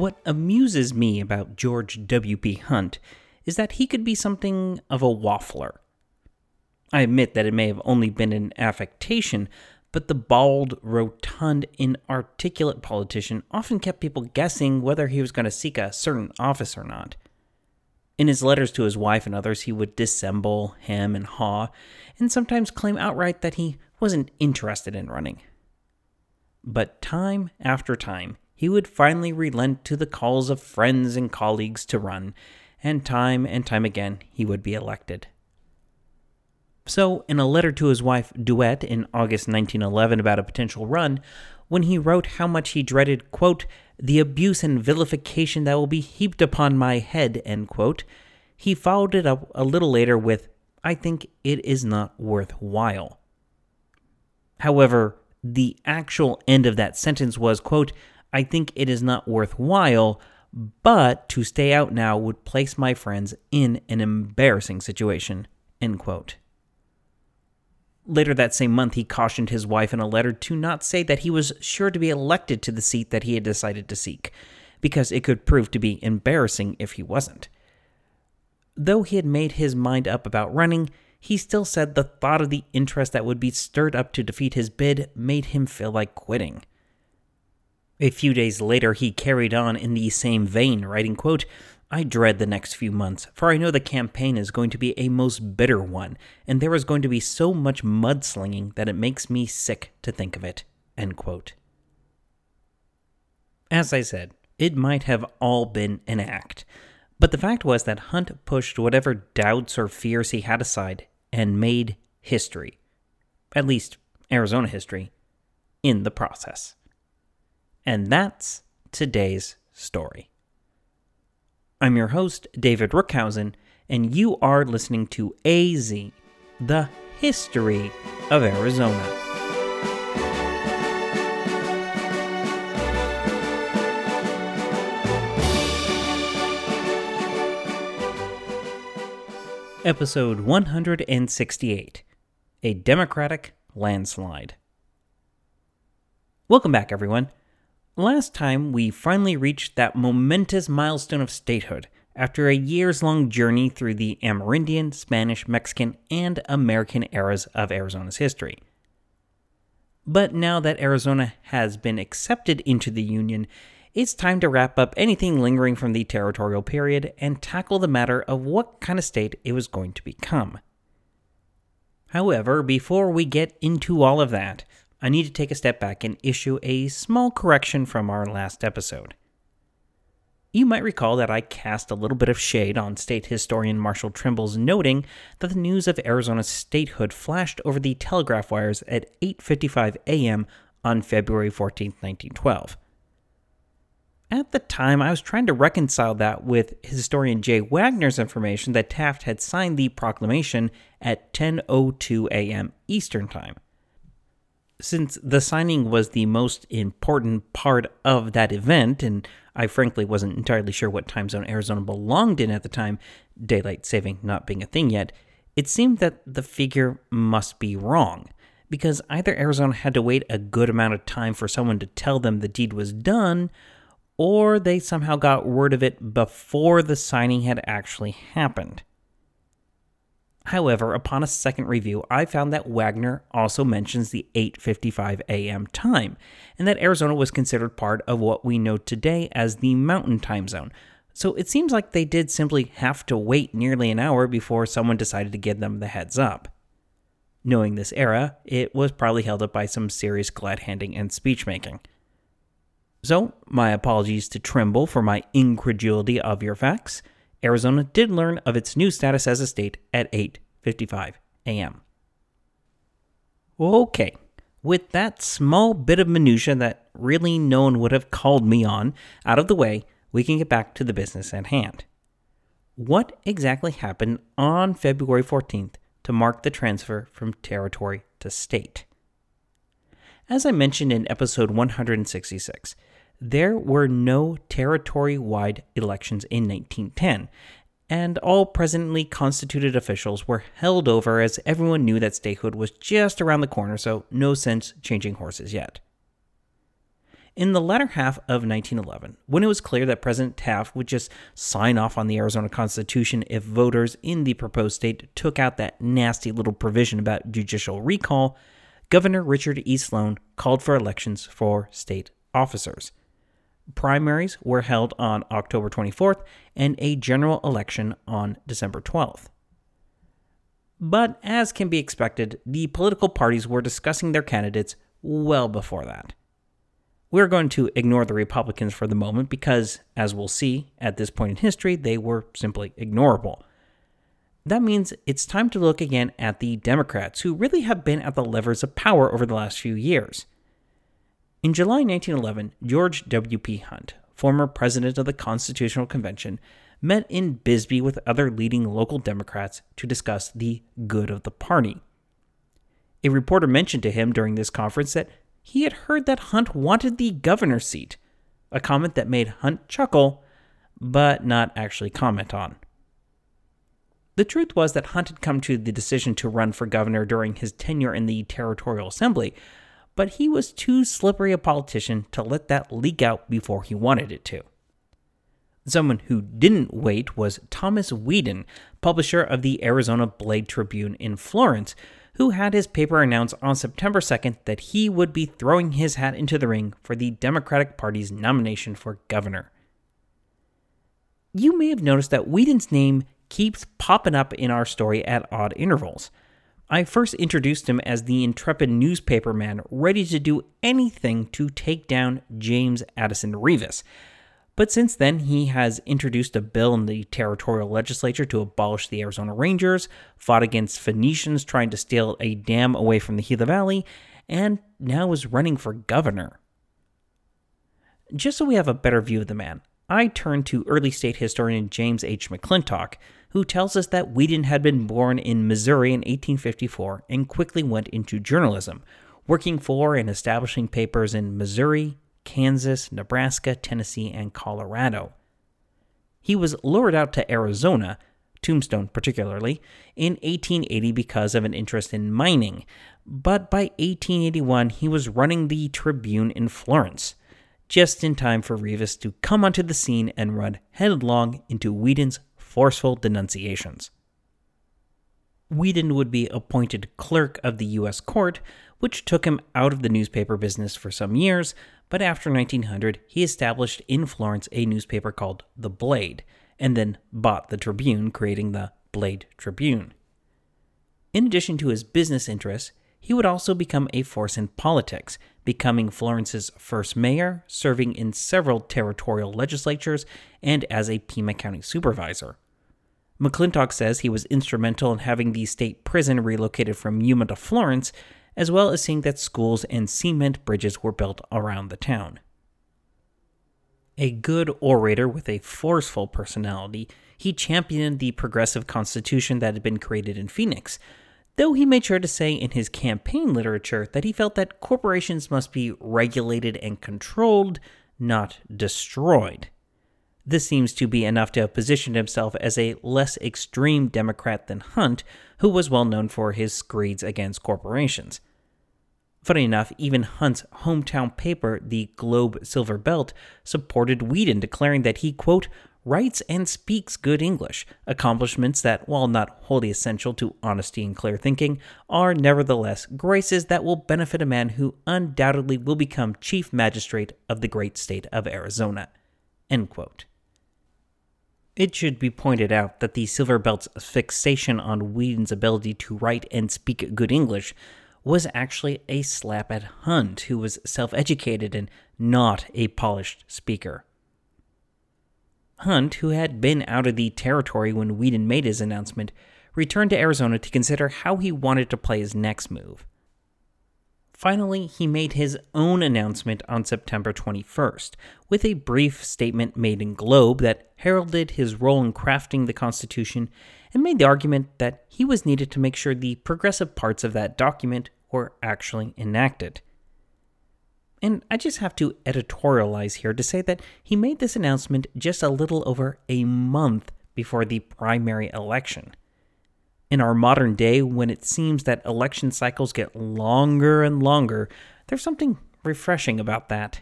What amuses me about George W.P. Hunt is that he could be something of a waffler. I admit that it may have only been an affectation, but the bald, rotund, inarticulate politician often kept people guessing whether he was going to seek a certain office or not. In his letters to his wife and others, he would dissemble, hem, and haw, and sometimes claim outright that he wasn't interested in running. But time after time, he would finally relent to the calls of friends and colleagues to run, and time and time again he would be elected. So, in a letter to his wife Duett in August 1911 about a potential run, when he wrote how much he dreaded, quote, the abuse and vilification that will be heaped upon my head, end quote, he followed it up a little later with, I think it is not worthwhile. However, the actual end of that sentence was, quote, I think it is not worthwhile, but to stay out now would place my friends in an embarrassing situation, end quote. Later that same month, he cautioned his wife in a letter to not say that he was sure to be elected to the seat that he had decided to seek, because it could prove to be embarrassing if he wasn't. Though he had made his mind up about running, he still said the thought of the interest that would be stirred up to defeat his bid made him feel like quitting. A few days later, he carried on in the same vein, writing, quote, I dread the next few months, for I know the campaign is going to be a most bitter one, and there is going to be so much mudslinging that it makes me sick to think of it. End quote. As I said, it might have all been an act, but the fact was that Hunt pushed whatever doubts or fears he had aside and made history, at least Arizona history, in the process. And that's today's story. I'm your host, David Rookhuyzen, and you are listening to AZ, the history of Arizona. Episode 168 A Democratic Landslide. Welcome back, everyone. Last time, we finally reached that momentous milestone of statehood after a years long journey through the Amerindian, Spanish, Mexican, and American eras of Arizona's history. But now that Arizona has been accepted into the Union, it's time to wrap up anything lingering from the territorial period and tackle the matter of what kind of state it was going to become. However, before we get into all of that, I need to take a step back and issue a small correction from our last episode. You might recall that I cast a little bit of shade on state historian Marshall Trimble's noting that the news of Arizona's statehood flashed over the telegraph wires at 8:55 a.m. on February 14, 1912. At the time, I was trying to reconcile that with historian Jay Wagner's information that Taft had signed the proclamation at 10:02 a.m. Eastern Time since the signing was the most important part of that event, and I frankly wasn't entirely sure what time zone Arizona belonged in at the time, daylight saving not being a thing yet, it seemed that the figure must be wrong, because either Arizona had to wait a good amount of time for someone to tell them the deed was done, or they somehow got word of it before the signing had actually happened. However, upon a second review, I found that Wagner also mentions the 8:55 a.m. time, and that Arizona was considered part of what we know today as the Mountain Time Zone. So it seems like they did simply have to wait nearly an hour before someone decided to give them the heads up. Knowing this era, it was probably held up by some serious glad handing and speech making. So, my apologies to Trimble for my incredulity of your facts. Arizona did learn of its new status as a state at 8:55 a.m. Okay, with that small bit of minutia that really no one would have called me on out of the way, we can get back to the business at hand. What exactly happened on February 14th to mark the transfer from territory to state? As I mentioned in episode 166, there were no territory wide elections in 1910, and all presently constituted officials were held over as everyone knew that statehood was just around the corner, so no sense changing horses yet. in the latter half of 1911, when it was clear that President Taft would just sign off on the Arizona Constitution if voters in the proposed state took out that nasty little provision about judicial recall, Governor Richard E. Sloan called for elections for state officers. Primaries were held on October 24th and a general election on December 12th. But as can be expected, the political parties were discussing their candidates well before that. We're going to ignore the Republicans for the moment because, as we'll see at this point in history, they were simply ignorable. That means it's time to look again at the Democrats, who really have been at the levers of power over the last few years. In July 1911, George W.P. Hunt, former president of the Constitutional Convention, met in Bisbee with other leading local Democrats to discuss the good of the party. A reporter mentioned to him during this conference that he had heard that Hunt wanted the governor's seat, a comment that made Hunt chuckle, but not actually comment on. The truth was that Hunt had come to the decision to run for governor during his tenure in the Territorial Assembly, but he was too slippery a politician to let that leak out before he wanted it to. Someone who didn't wait was Thomas Weeden, publisher of the Arizona Blade Tribune in Florence, who had his paper announce on September 2nd that he would be throwing his hat into the ring for the Democratic Party's nomination for governor. You may have noticed that Weeden's name keeps popping up in our story at odd intervals. I first introduced him as the intrepid newspaperman ready to do anything to take down James Addison Reavis. But since then, he has introduced a bill in the territorial legislature to abolish the Arizona Rangers, fought against Phoenicians trying to steal a dam away from the Gila Valley, and now is running for governor. Just so we have a better view of the man, I turn to early state historian James H. McClintock, who tells us that Weeden had been born in Missouri in 1854 and quickly went into journalism, working for and establishing papers in Missouri, Kansas, Nebraska, Tennessee, and Colorado. He was lured out to Arizona, Tombstone particularly, in 1880 because of an interest in mining, but by 1881 he was running the Tribune in Florence, just in time for Reavis to come onto the scene and run headlong into Weeden's forceful denunciations. Weeden would be appointed clerk of the U.S. Court, which took him out of the newspaper business for some years, but after 1900, he established in Florence a newspaper called The Blade, and then bought the Tribune, creating the Blade Tribune. In addition to his business interests, he would also become a force in politics, becoming Florence's first mayor, serving in several territorial legislatures, and as a Pima County supervisor. McClintock says he was instrumental in having the state prison relocated from Yuma to Florence as well as seeing that schools and cement bridges were built around the town. A good orator with a forceful personality, he championed the progressive constitution that had been created in Phoenix, though he made sure to say in his campaign literature that he felt that corporations must be regulated and controlled, not destroyed. This seems to be enough to have positioned himself as a less extreme Democrat than Hunt, who was well known for his screeds against corporations. Funny enough, even Hunt's hometown paper, the Globe Silver Belt, supported Weeden, declaring that he, quote, writes and speaks good English, accomplishments that, while not wholly essential to honesty and clear thinking, are nevertheless graces that will benefit a man who undoubtedly will become Chief Magistrate of the great state of Arizona. It should be pointed out that the Silver Belt's fixation on Weeden's ability to write and speak good English was actually a slap at Hunt, who was self educated and not a polished speaker. Hunt, who had been out of the territory when Weeden made his announcement, returned to Arizona to consider how he wanted to play his next move. Finally, he made his own announcement on September 21st, with a brief statement made in Globe that heralded his role in crafting the Constitution and made the argument that he was needed to make sure the progressive parts of that document were actually enacted. And I just have to editorialize here to say that he made this announcement just a little over a month before the primary election in our modern day, when it seems that election cycles get longer and longer, there's something refreshing about that.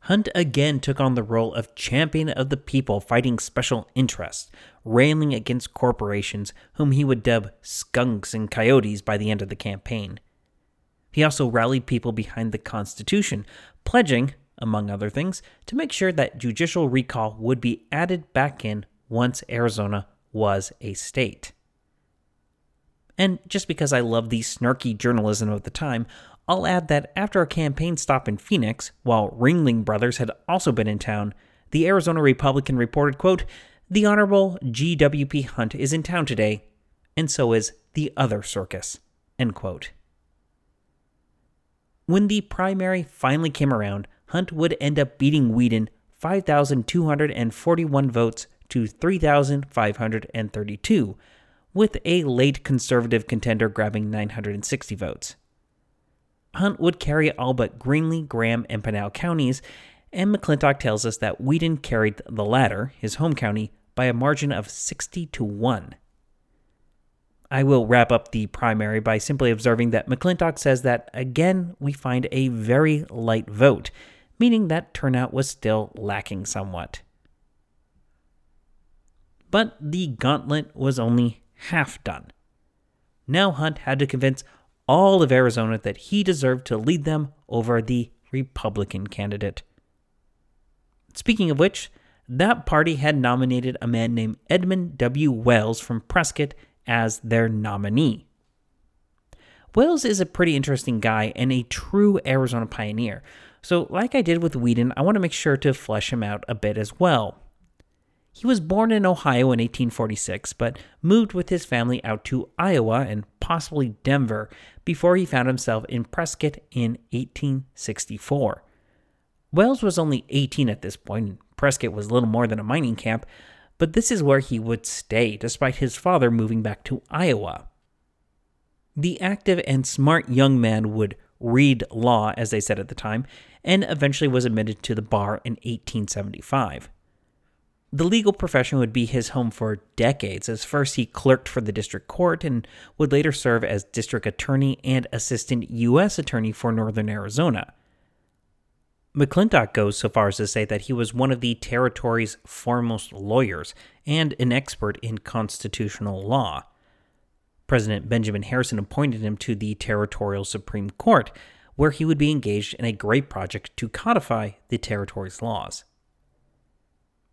Hunt again took on the role of champion of the people fighting special interests, railing against corporations whom he would dub skunks and coyotes by the end of the campaign. He also rallied people behind the Constitution, pledging, among other things, to make sure that judicial recall would be added back in once Arizona was a state. And just because I love the snarky journalism of the time, I'll add that after a campaign stop in Phoenix, while Ringling Brothers had also been in town, the Arizona Republican reported, quote, The Honorable G.W.P. Hunt is in town today, and so is the other circus, end quote. When the primary finally came around, Hunt would end up beating Weeden 5,241 votes to 3,532, with a late conservative contender grabbing 960 votes. Hunt would carry all but Greenlee, Graham, and Pinal counties, and McClintock tells us that Weeden carried the latter, his home county, by a margin of 60 to 1. I will wrap up the primary by simply observing that McClintock says that, again, we find a very light vote, meaning that turnout was still lacking somewhat. But the gauntlet was only half done. Now Hunt had to convince all of Arizona that he deserved to lead them over the Republican candidate. Speaking of which, that party had nominated a man named Edmund W. Wells from Prescott as their nominee. Wells is a pretty interesting guy and a true Arizona pioneer. So, like I did with Weeden, I want to make sure to flesh him out a bit as well. He was born in Ohio in 1846, but moved with his family out to Iowa and possibly Denver before he found himself in Prescott in 1864. Wells was only 18 at this point, and Prescott was little more than a mining camp, but this is where he would stay despite his father moving back to Iowa. The active and smart young man would read law, as they said at the time, and eventually was admitted to the bar in 1875. The legal profession would be his home for decades, as first he clerked for the district court and would later serve as district attorney and assistant U.S. attorney for Northern Arizona. McClintock goes so far as to say that he was one of the territory's foremost lawyers and an expert in constitutional law. President Benjamin Harrison appointed him to the Territorial Supreme Court, where he would be engaged in a great project to codify the territory's laws.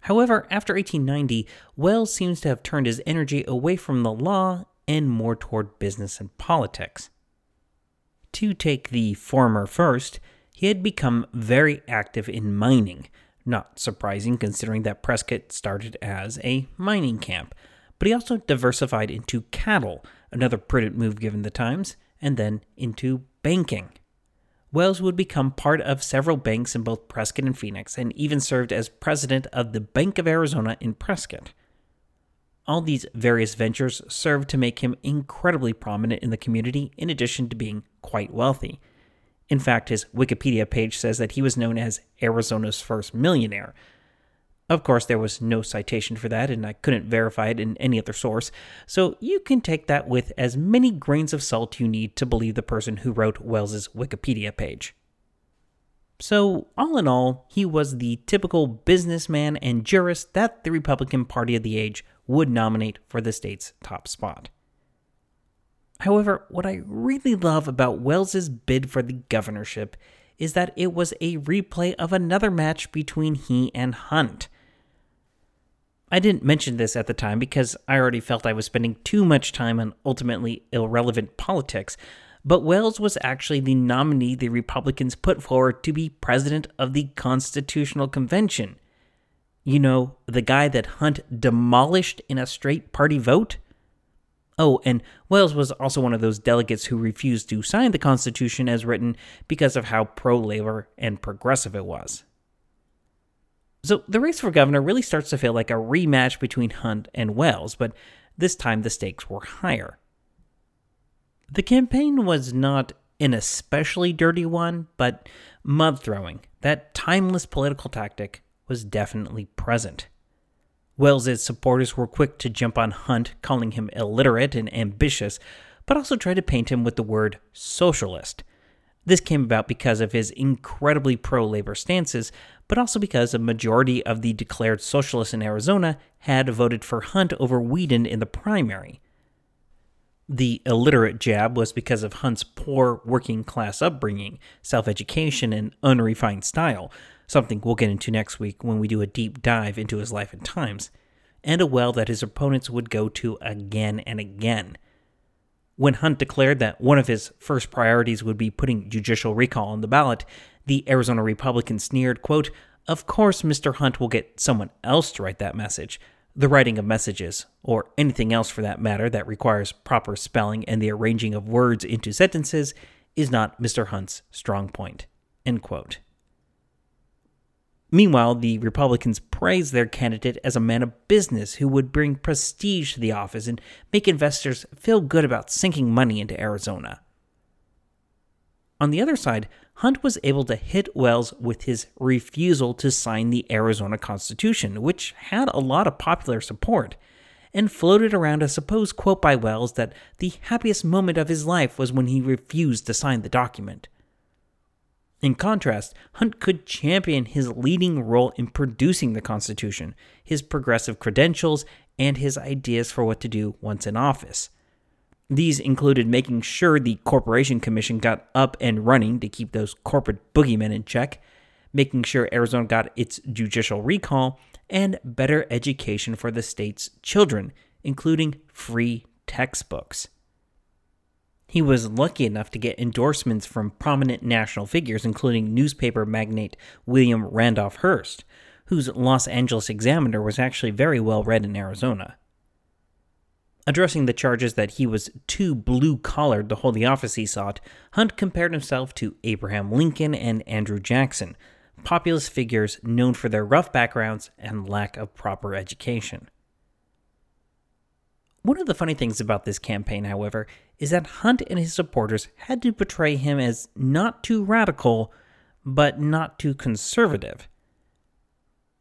However, after 1890, Wells seems to have turned his energy away from the law and more toward business and politics. To take the former first, he had become very active in mining, not surprising considering that Prescott started as a mining camp, but he also diversified into cattle, another prudent move given the times, and then into banking. Wells would become part of several banks in both Prescott and Phoenix, and even served as president of the Bank of Arizona in Prescott. All these various ventures served to make him incredibly prominent in the community, in addition to being quite wealthy. In fact, his Wikipedia page says that he was known as Arizona's first millionaire, of course, there was no citation for that, and I couldn't verify it in any other source, so you can take that with as many grains of salt you need to believe the person who wrote Wells's Wikipedia page. So, all in all, he was the typical businessman and jurist that the Republican Party of the age would nominate for the state's top spot. However, what I really love about Wells's bid for the governorship is that it was a replay of another match between he and Hunt. I didn't mention this at the time because I already felt I was spending too much time on ultimately irrelevant politics, but Wells was actually the nominee the Republicans put forward to be president of the Constitutional Convention. You know, the guy that Hunt demolished in a straight party vote? Oh, and Wells was also one of those delegates who refused to sign the Constitution as written because of how pro labor and progressive it was. So the race for governor really starts to feel like a rematch between Hunt and Wells, but this time the stakes were higher. The campaign was not an especially dirty one, but mud throwing, that timeless political tactic, was definitely present. Wells's supporters were quick to jump on Hunt, calling him illiterate and ambitious, but also tried to paint him with the word socialist. This came about because of his incredibly pro labor stances, but also because a majority of the declared socialists in Arizona had voted for Hunt over Weeden in the primary. The illiterate jab was because of Hunt's poor working class upbringing, self education, and unrefined style, something we'll get into next week when we do a deep dive into his life and times, and a well that his opponents would go to again and again. When Hunt declared that one of his first priorities would be putting judicial recall on the ballot, the Arizona Republican sneered, quote, Of course, Mr. Hunt will get someone else to write that message. The writing of messages, or anything else for that matter that requires proper spelling and the arranging of words into sentences, is not Mr. Hunt's strong point. End quote. Meanwhile, the Republicans praised their candidate as a man of business who would bring prestige to the office and make investors feel good about sinking money into Arizona. On the other side, Hunt was able to hit Wells with his refusal to sign the Arizona Constitution, which had a lot of popular support, and floated around a supposed quote by Wells that the happiest moment of his life was when he refused to sign the document. In contrast, Hunt could champion his leading role in producing the Constitution, his progressive credentials, and his ideas for what to do once in office. These included making sure the Corporation Commission got up and running to keep those corporate boogeymen in check, making sure Arizona got its judicial recall, and better education for the state's children, including free textbooks. He was lucky enough to get endorsements from prominent national figures, including newspaper magnate William Randolph Hearst, whose Los Angeles Examiner was actually very well read in Arizona. Addressing the charges that he was too blue collared to hold the office he sought, Hunt compared himself to Abraham Lincoln and Andrew Jackson, populist figures known for their rough backgrounds and lack of proper education. One of the funny things about this campaign, however, is that Hunt and his supporters had to portray him as not too radical, but not too conservative.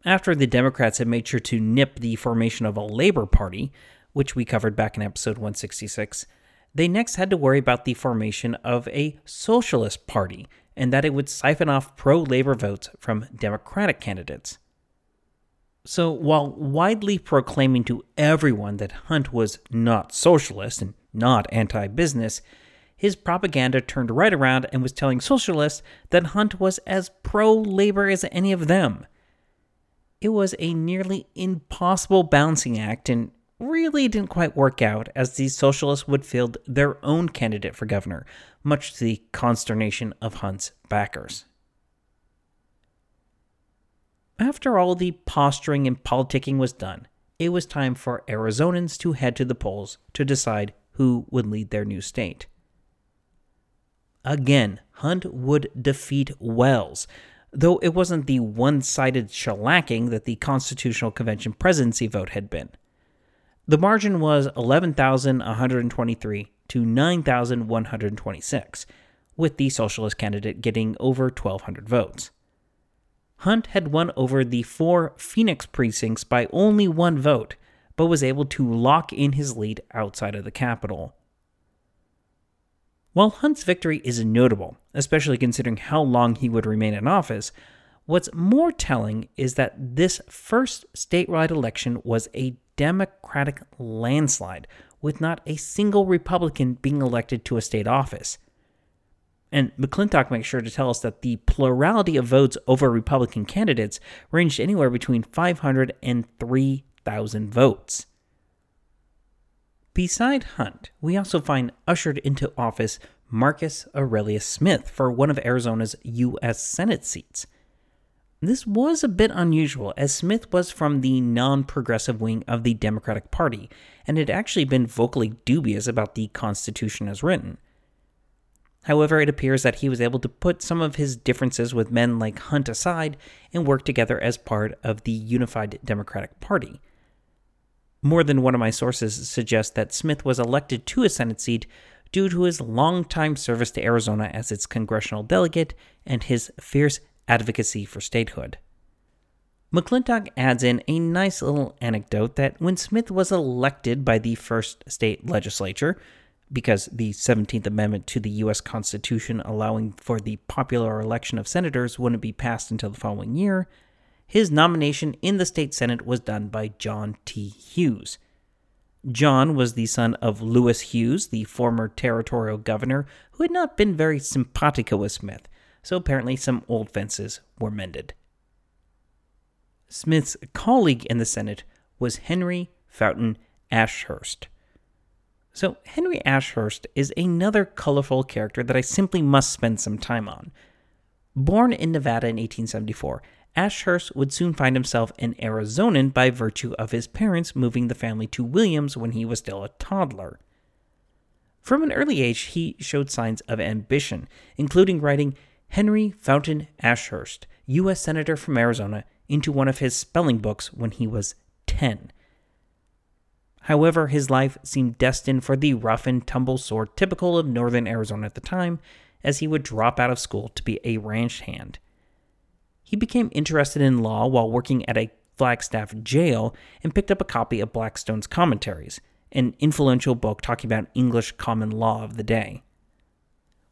After the Democrats had made sure to nip the formation of a Labor Party, which we covered back in episode 166, they next had to worry about the formation of a Socialist Party and that it would siphon off pro labor votes from Democratic candidates. So, while widely proclaiming to everyone that Hunt was not socialist and not anti business, his propaganda turned right around and was telling socialists that Hunt was as pro labor as any of them. It was a nearly impossible balancing act and really didn't quite work out as the socialists would field their own candidate for governor, much to the consternation of Hunt's backers. After all the posturing and politicking was done, it was time for Arizonans to head to the polls to decide who would lead their new state. Again, Hunt would defeat Wells, though it wasn't the one sided shellacking that the Constitutional Convention presidency vote had been. The margin was 11,123 to 9,126, with the Socialist candidate getting over 1,200 votes. Hunt had won over the four Phoenix precincts by only one vote, but was able to lock in his lead outside of the capital. While Hunt's victory is notable, especially considering how long he would remain in office, what's more telling is that this first statewide election was a Democratic landslide, with not a single Republican being elected to a state office. And McClintock makes sure to tell us that the plurality of votes over Republican candidates ranged anywhere between 500 and 3,000 votes. Beside Hunt, we also find ushered into office Marcus Aurelius Smith for one of Arizona's U.S. Senate seats. This was a bit unusual, as Smith was from the non progressive wing of the Democratic Party and had actually been vocally dubious about the Constitution as written. However, it appears that he was able to put some of his differences with men like Hunt aside and work together as part of the unified Democratic Party. More than one of my sources suggest that Smith was elected to a Senate seat due to his long-time service to Arizona as its congressional delegate and his fierce advocacy for statehood. McClintock adds in a nice little anecdote that when Smith was elected by the first state legislature, because the 17th Amendment to the U.S. Constitution allowing for the popular election of senators wouldn't be passed until the following year, his nomination in the state Senate was done by John T. Hughes. John was the son of Louis Hughes, the former territorial governor, who had not been very simpatico with Smith, so apparently some old fences were mended. Smith's colleague in the Senate was Henry Fountain Ashurst. So, Henry Ashurst is another colorful character that I simply must spend some time on. Born in Nevada in 1874, Ashurst would soon find himself an Arizonan by virtue of his parents moving the family to Williams when he was still a toddler. From an early age, he showed signs of ambition, including writing Henry Fountain Ashurst, U.S. Senator from Arizona, into one of his spelling books when he was 10. However, his life seemed destined for the rough and tumble sort typical of northern Arizona at the time, as he would drop out of school to be a ranch hand. He became interested in law while working at a Flagstaff jail and picked up a copy of Blackstone's Commentaries, an influential book talking about English common law of the day.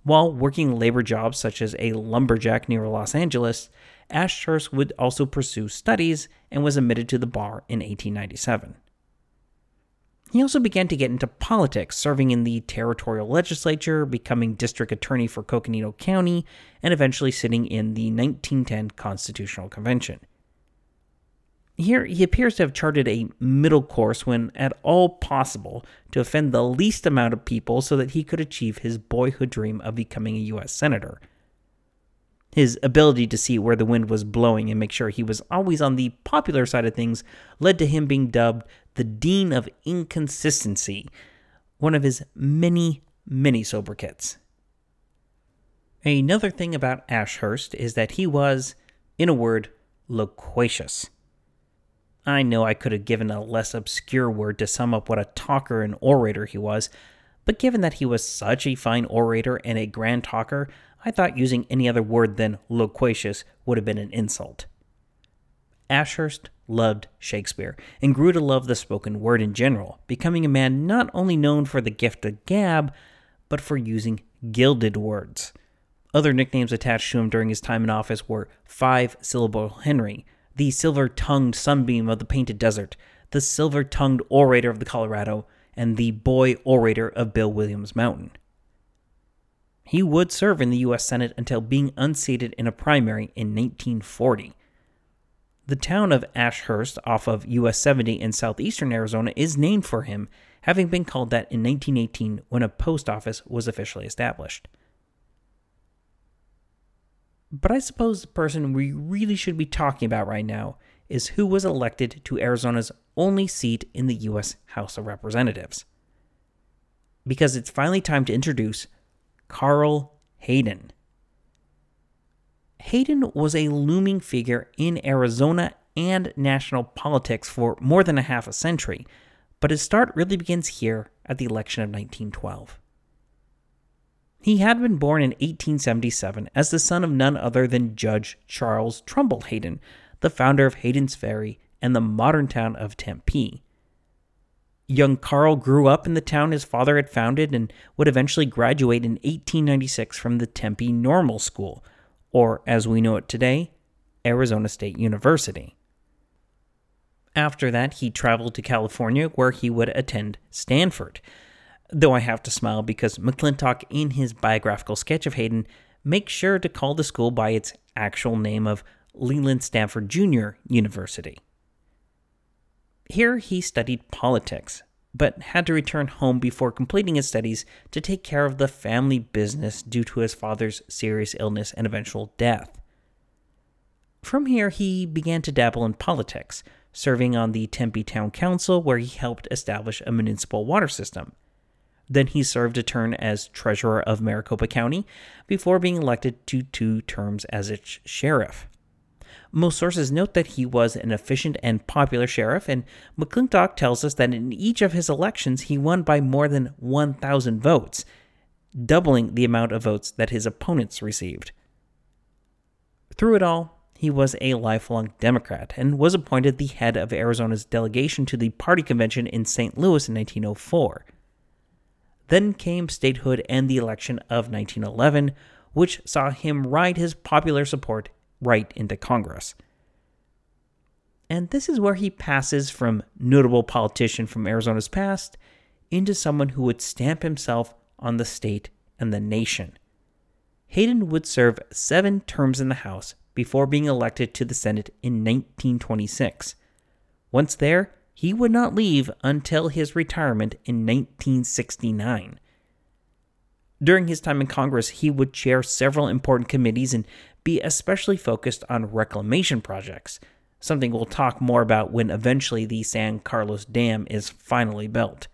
While working labor jobs such as a lumberjack near Los Angeles, Ashurst would also pursue studies and was admitted to the bar in 1897. He also began to get into politics, serving in the territorial legislature, becoming district attorney for Coconino County, and eventually sitting in the 1910 Constitutional Convention. Here, he appears to have charted a middle course when at all possible to offend the least amount of people so that he could achieve his boyhood dream of becoming a U.S. Senator. His ability to see where the wind was blowing and make sure he was always on the popular side of things led to him being dubbed the Dean of Inconsistency, one of his many, many sobriquets. Another thing about Ashurst is that he was, in a word, loquacious. I know I could have given a less obscure word to sum up what a talker and orator he was, but given that he was such a fine orator and a grand talker, I thought using any other word than loquacious would have been an insult. Ashurst loved Shakespeare and grew to love the spoken word in general, becoming a man not only known for the gift of gab, but for using gilded words. Other nicknames attached to him during his time in office were Five Syllable Henry, the silver tongued sunbeam of the painted desert, the silver tongued orator of the Colorado, and the boy orator of Bill Williams Mountain. He would serve in the U.S. Senate until being unseated in a primary in 1940. The town of Ashurst off of US 70 in southeastern Arizona is named for him, having been called that in 1918 when a post office was officially established. But I suppose the person we really should be talking about right now is who was elected to Arizona's only seat in the U.S. House of Representatives. Because it's finally time to introduce Carl Hayden. Hayden was a looming figure in Arizona and national politics for more than a half a century, but his start really begins here at the election of 1912. He had been born in 1877 as the son of none other than Judge Charles Trumbull Hayden, the founder of Hayden's Ferry and the modern town of Tempe. Young Carl grew up in the town his father had founded and would eventually graduate in 1896 from the Tempe Normal School, or as we know it today, Arizona State University. After that, he traveled to California where he would attend Stanford. Though I have to smile because McClintock, in his biographical sketch of Hayden, makes sure to call the school by its actual name of Leland Stanford Junior University. Here he studied politics, but had to return home before completing his studies to take care of the family business due to his father's serious illness and eventual death. From here, he began to dabble in politics, serving on the Tempe Town Council, where he helped establish a municipal water system. Then he served a term as treasurer of Maricopa County before being elected to two terms as its sheriff. Most sources note that he was an efficient and popular sheriff, and McClintock tells us that in each of his elections he won by more than 1,000 votes, doubling the amount of votes that his opponents received. Through it all, he was a lifelong Democrat and was appointed the head of Arizona's delegation to the party convention in St. Louis in 1904. Then came statehood and the election of 1911, which saw him ride his popular support right into Congress. And this is where he passes from notable politician from Arizona's past into someone who would stamp himself on the state and the nation. Hayden would serve seven terms in the House before being elected to the Senate in 1926. Once there, he would not leave until his retirement in 1969. During his time in Congress, he would chair several important committees and be especially focused on reclamation projects, something we'll talk more about when eventually the San Carlos Dam is finally built.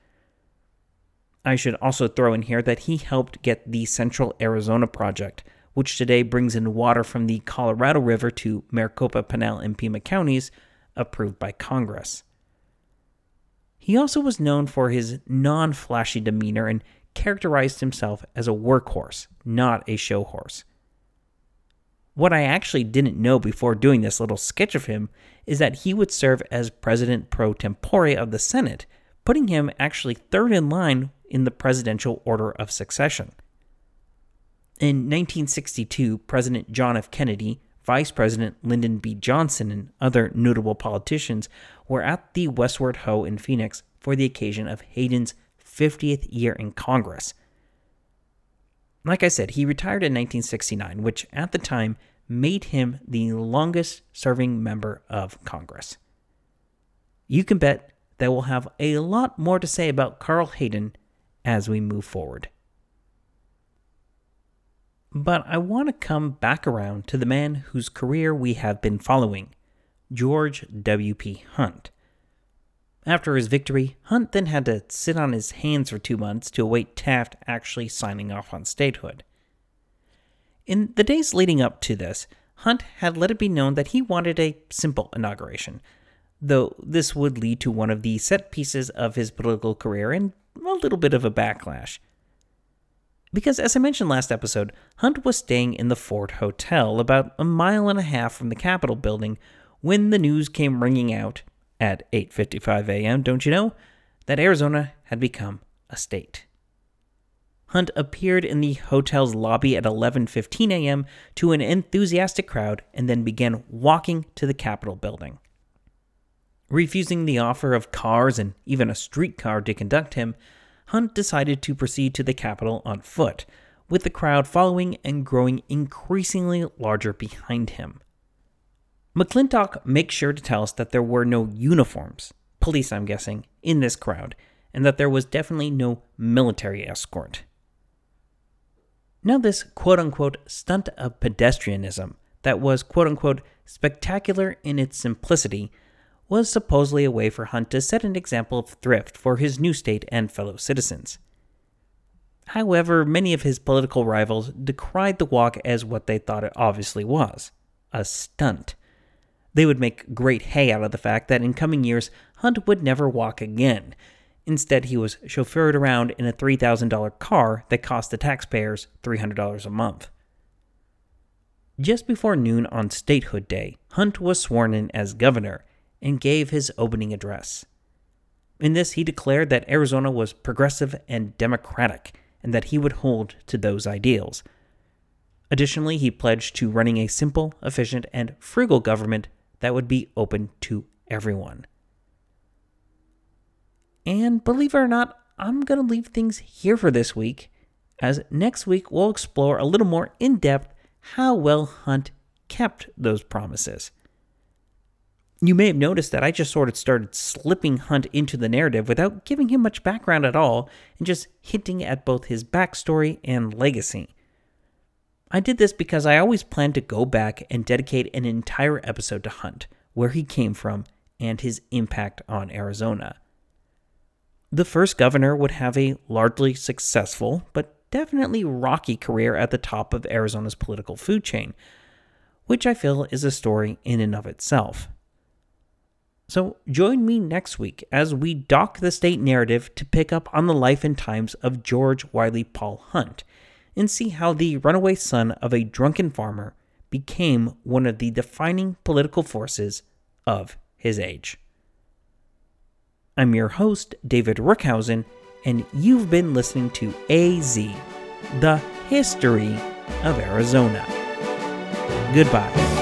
I should also throw in here that he helped get the Central Arizona Project, which today brings in water from the Colorado River to Maricopa, Pinal, and Pima counties, approved by Congress. He also was known for his non flashy demeanor and characterized himself as a workhorse, not a show horse. What I actually didn't know before doing this little sketch of him is that he would serve as president pro tempore of the Senate, putting him actually third in line in the presidential order of succession. In 1962, President John F. Kennedy, Vice President Lyndon B. Johnson, and other notable politicians were at the Westward Ho in Phoenix for the occasion of Hayden's 50th year in Congress. Like I said, he retired in 1969, which at the time made him the longest serving member of Congress. You can bet that we'll have a lot more to say about Carl Hayden as we move forward. But I want to come back around to the man whose career we have been following, George W.P. Hunt. After his victory, Hunt then had to sit on his hands for two months to await Taft actually signing off on statehood. In the days leading up to this, Hunt had let it be known that he wanted a simple inauguration, though this would lead to one of the set pieces of his political career and a little bit of a backlash. Because, as I mentioned last episode, Hunt was staying in the Ford Hotel about a mile and a half from the Capitol building when the news came ringing out at 8:55 a.m., don't you know, that Arizona had become a state. Hunt appeared in the hotel's lobby at 11:15 a.m. to an enthusiastic crowd and then began walking to the Capitol building. Refusing the offer of cars and even a streetcar to conduct him, Hunt decided to proceed to the Capitol on foot, with the crowd following and growing increasingly larger behind him. McClintock makes sure to tell us that there were no uniforms, police, I'm guessing, in this crowd, and that there was definitely no military escort. Now, this quote unquote stunt of pedestrianism that was quote unquote spectacular in its simplicity was supposedly a way for Hunt to set an example of thrift for his new state and fellow citizens. However, many of his political rivals decried the walk as what they thought it obviously was a stunt they would make great hay out of the fact that in coming years, Hunt would never walk again. Instead, he was chauffeured around in a $3,000 car that cost the taxpayers $300 a month. Just before noon on Statehood Day, Hunt was sworn in as governor and gave his opening address. In this, he declared that Arizona was progressive and democratic and that he would hold to those ideals. Additionally, he pledged to running a simple, efficient, and frugal government that would be open to everyone. And believe it or not, I'm going to leave things here for this week, as next week we'll explore a little more in depth how well Hunt kept those promises. You may have noticed that I just sort of started slipping Hunt into the narrative without giving him much background at all and just hinting at both his backstory and legacy. I did this because I always planned to go back and dedicate an entire episode to Hunt, where he came from, and his impact on Arizona. The first governor would have a largely successful, but definitely rocky career at the top of Arizona's political food chain, which I feel is a story in and of itself. So join me next week as we dock the state narrative to pick up on the life and times of George Wiley Paul Hunt and see how the runaway son of a drunken farmer became one of the defining political forces of his age. I'm your host, David Rookhuyzen, and you've been listening to AZ, the history of Arizona. Goodbye.